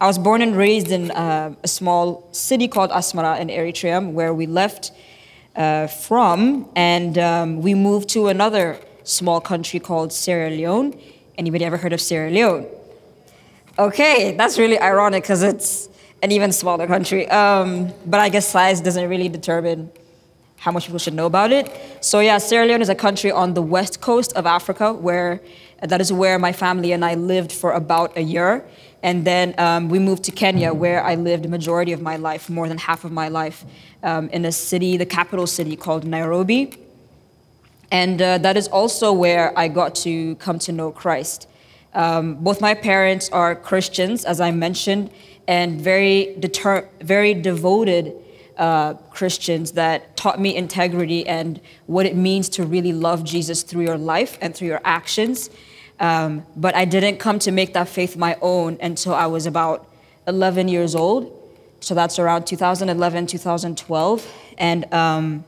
I was born and raised in uh, a small city called Asmara in Eritrea, where we left uh, from, and um, we moved to another small country called Sierra Leone. Anybody ever heard of Sierra Leone? Okay, that's really ironic because it's an even smaller country. Um, but I guess size doesn't really determine how much people should know about it. So yeah, Sierra Leone is a country on the west coast of Africa where that is where my family and I lived for about a year. And then um, we moved to Kenya, where I lived the majority of my life, more than half of my life, um, in a city, the capital city called Nairobi. And uh, that is also where I got to come to know Christ. Um, both my parents are Christians, as I mentioned, and very, deter- very devoted uh, Christians that taught me integrity and what it means to really love Jesus through your life and through your actions. Um, but I didn't come to make that faith my own until I was about 11 years old. So that's around 2011, 2012. And um,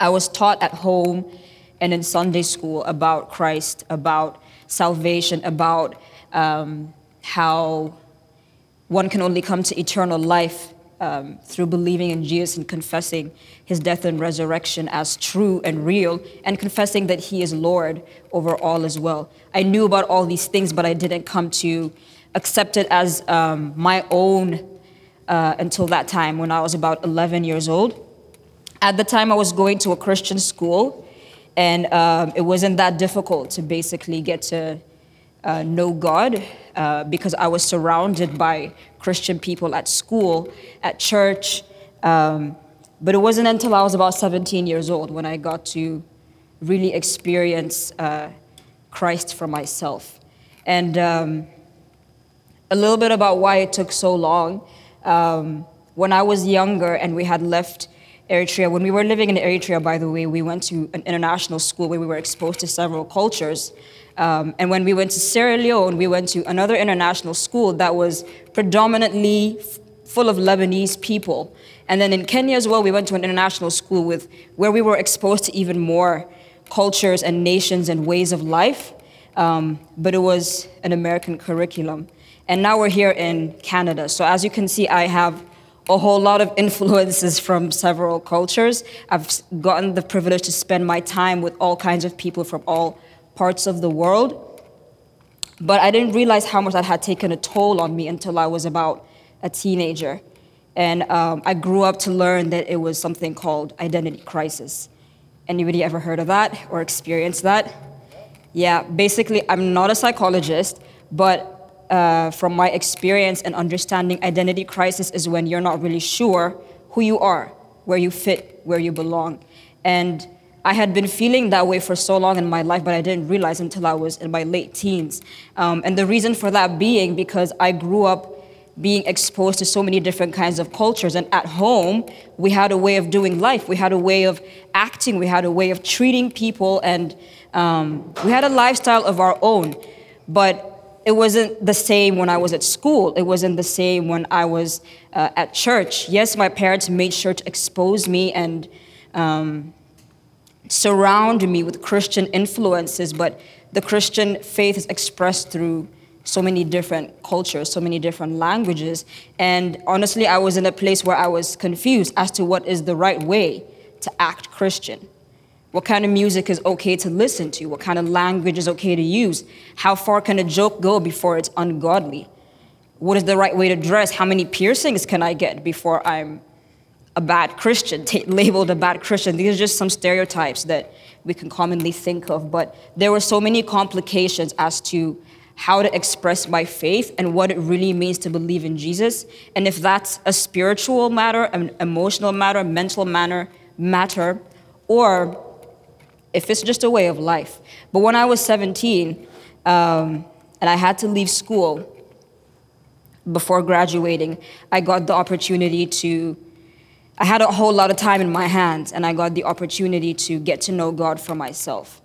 I was taught at home and in Sunday school about Christ, about salvation, about um, how one can only come to eternal life um, through believing in Jesus and confessing his death and resurrection as true and real, and confessing that he is Lord over all as well. I knew about all these things, but I didn't come to accept it as um, my own uh, until that time when I was about 11 years old. At the time, I was going to a Christian school, and um, it wasn't that difficult to basically get to uh, know God uh, because I was surrounded by Christian people at school, at church. Um, but it wasn't until I was about 17 years old when I got to really experience uh, Christ for myself. And um, a little bit about why it took so long. Um, when I was younger and we had left Eritrea, when we were living in Eritrea, by the way, we went to an international school where we were exposed to several cultures. Um, and when we went to Sierra Leone, we went to another international school that was predominantly f- full of Lebanese people. And then in Kenya as well, we went to an international school with, where we were exposed to even more cultures and nations and ways of life. Um, but it was an American curriculum. And now we're here in Canada. So as you can see, I have a whole lot of influences from several cultures. I've gotten the privilege to spend my time with all kinds of people from all parts of the world. But I didn't realize how much that had taken a toll on me until I was about a teenager. And um, I grew up to learn that it was something called identity crisis. Anybody ever heard of that or experienced that? Yeah, basically, I'm not a psychologist, but uh, from my experience and understanding, identity crisis is when you're not really sure who you are, where you fit, where you belong. And I had been feeling that way for so long in my life, but I didn't realize until I was in my late teens. Um, and the reason for that being because I grew up being exposed to so many different kinds of cultures. And at home, we had a way of doing life, we had a way of acting, we had a way of treating people, and um, we had a lifestyle of our own. But it wasn't the same when I was at school. It wasn't the same when I was uh, at church. Yes, my parents made sure to expose me and um, surround me with Christian influences, but the Christian faith is expressed through so many different cultures, so many different languages. And honestly, I was in a place where I was confused as to what is the right way to act Christian. What kind of music is okay to listen to? What kind of language is okay to use? How far can a joke go before it's ungodly? What is the right way to dress? How many piercings can I get before I'm a bad Christian, t- labeled a bad Christian. These are just some stereotypes that we can commonly think of. But there were so many complications as to how to express my faith and what it really means to believe in Jesus. And if that's a spiritual matter, an emotional matter, mental matter, matter, or if it's just a way of life. But when I was 17, um, and I had to leave school before graduating, I got the opportunity to I had a whole lot of time in my hands, and I got the opportunity to get to know God for myself.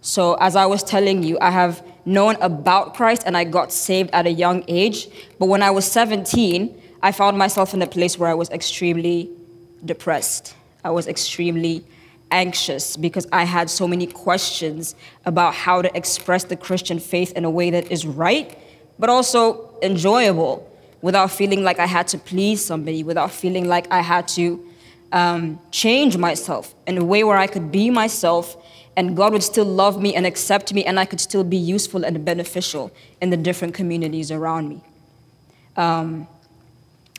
So, as I was telling you, I have known about Christ and I got saved at a young age. But when I was 17, I found myself in a place where I was extremely depressed. I was extremely anxious because I had so many questions about how to express the Christian faith in a way that is right, but also enjoyable. without feeling like I had to please somebody, without feeling like I had to um, change myself in a way where I could be myself and God would still love me and accept me and I could still be useful and beneficial in the different communities around me. Um,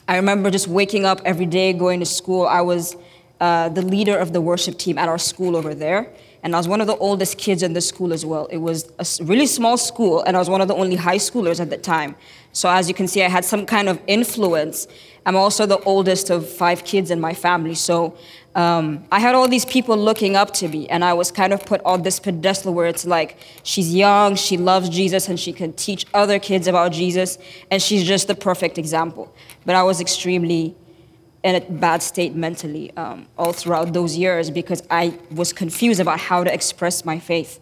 I remember just waking up every day, going to school. I was uh, the leader of the worship team at our school over there. And I was one of the oldest kids in the school as well. It was a really small school, and I was one of the only high schoolers at the time. So, as you can see, I had some kind of influence. I'm also the oldest of five kids in my family. So, um, I had all these people looking up to me, and I was kind of put on this pedestal where it's like, she's young, she loves Jesus, and she can teach other kids about Jesus, and she's just the perfect example. But I was extremely in a bad state mentally um, all throughout those years because I was confused about how to express my faith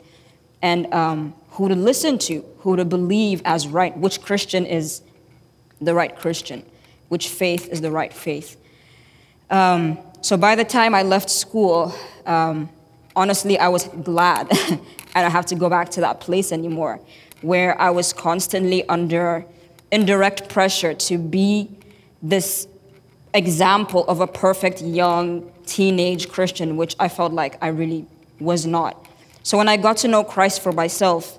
and um, who to listen to, who to believe as right, which Christian is the right Christian, which faith is the right faith. Um, so by the time I left school, um, honestly, I was glad I don't have to go back to that place anymore where I was constantly under indirect pressure to be this example of a perfect young teenage Christian, which I felt like I really was not. So when I got to know Christ for myself,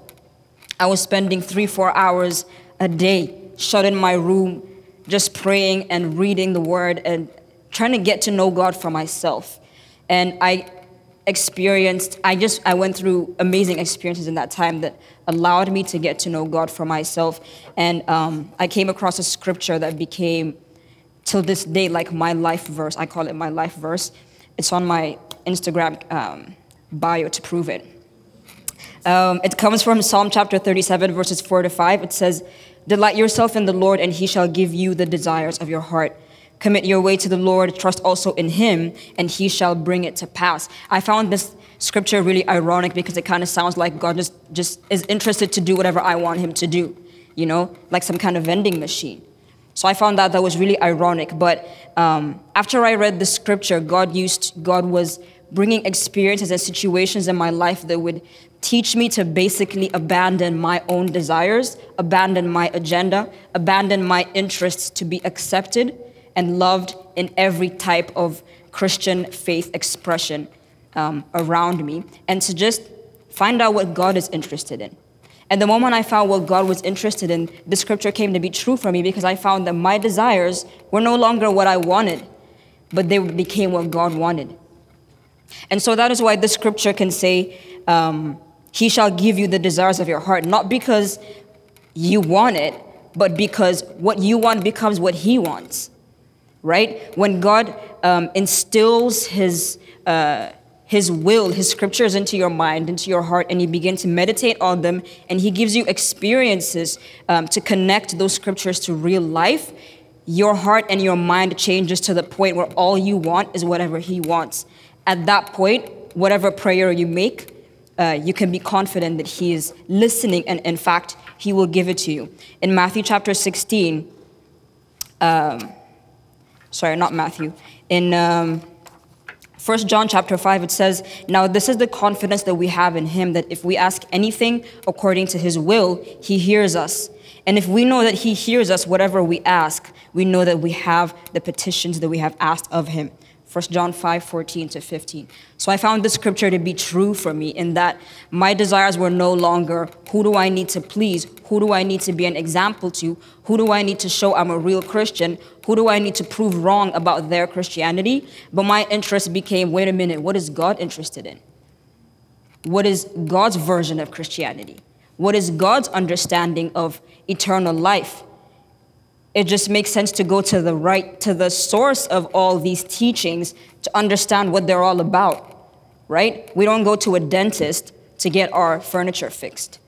I was spending three, four hours a day shut in my room, just praying and reading the word and trying to get to know God for myself. And I experienced, I just, I went through amazing experiences in that time that allowed me to get to know God for myself. And um, I came across a scripture that became till this day like my life verse. I call it my life verse. It's on my Instagram um, bio to prove it. Um, it comes from Psalm chapter 37, verses 4 to 5. It says, Delight yourself in the Lord, and he shall give you the desires of your heart. Commit your way to the Lord, trust also in him, and he shall bring it to pass. I found this scripture really ironic because it kind of sounds like God just, just is interested to do whatever I want him to do, you know, like some kind of vending machine. So I found that that was really ironic. But um, after I read the scripture, God used, God was bringing experiences and situations in my life that would teach me to basically abandon my own desires, abandon my agenda, abandon my interests to be accepted and loved in every type of Christian faith expression um, around me, and to just find out what God is interested in. And the moment I found what God was interested in, the scripture came to be true for me because I found that my desires were no longer what I wanted, but they became what God wanted. And so that is why the scripture can say, um, He shall give you the desires of your heart, not because you want it, but because what you want becomes what He wants. Right? When God um, instills His uh, his will, His scriptures into your mind, into your heart, and you begin to meditate on them, and He gives you experiences um, to connect those scriptures to real life, your heart and your mind changes to the point where all you want is whatever He wants. At that point, whatever prayer you make, uh, you can be confident that He is listening, and in fact, He will give it to you. In Matthew chapter 16, um, sorry, not Matthew, in um, First John chapter 5 it says, "Now this is the confidence that we have in him that if we ask anything according to his will, he hears us. And if we know that he hears us whatever we ask, we know that we have the petitions that we have asked of him." 1 John 5 14 to 15. So I found this scripture to be true for me in that my desires were no longer who do I need to please? Who do I need to be an example to? Who do I need to show I'm a real Christian? Who do I need to prove wrong about their Christianity? But my interest became wait a minute, what is God interested in? What is God's version of Christianity? What is God's understanding of eternal life? It just makes sense to go to the right to the source of all these teachings to understand what they're all about right? We don't go to a dentist to get our furniture fixed.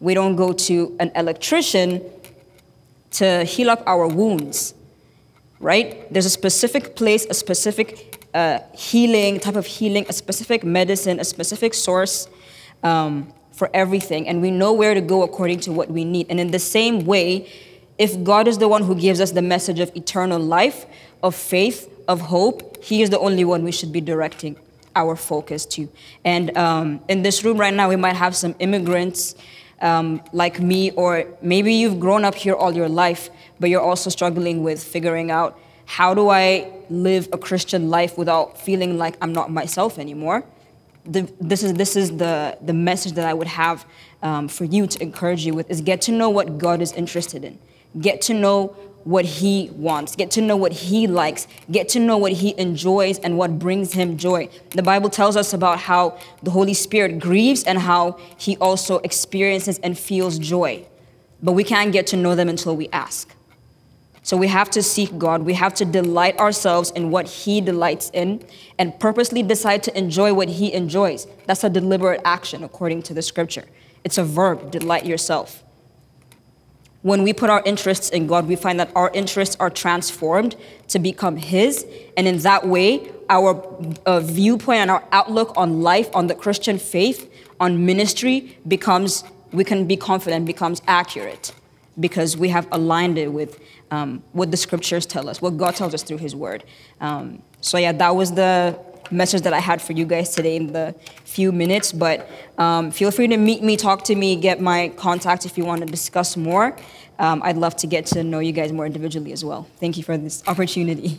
We don't go to an electrician to heal up our wounds right? There's a specific place a specific uh, healing type of healing a specific medicine a specific source um, for everything. And we know where to go according to what we need. And in the same way if God is the one who gives us the message of eternal life, of faith, of hope, He is the only one we should be directing our focus to. And um, in this room right now, we might have some immigrants um, like me, or maybe you've grown up here all your life, but you're also struggling with figuring out how do I live a Christian life without feeling like I'm not myself anymore? The, this is, this is the, the message that I would have um, for you to encourage you with is get to know what God is interested in. Get to know what he wants, get to know what he likes, get to know what he enjoys and what brings him joy. The Bible tells us about how the Holy Spirit grieves and how he also experiences and feels joy. But we can't get to know them until we ask. So we have to seek God. We have to delight ourselves in what He delights in and purposely decide to enjoy what He enjoys. That's a deliberate action according to the scripture. It's a verb, delight yourself. When we put our interests in God, we find that our interests are transformed to become His. And in that way, our uh, viewpoint and our outlook on life, on the Christian faith, on ministry becomes, we can be confident, becomes accurate because we have aligned it with um, what the scriptures tell us, what God tells us through His Word. Um, so, yeah, that was the message that I had for you guys today in the few minutes. But um, feel free to meet me, talk to me, get my contact if you want to discuss more. Um, I'd love to get to know you guys more individually as well. Thank you for this opportunity.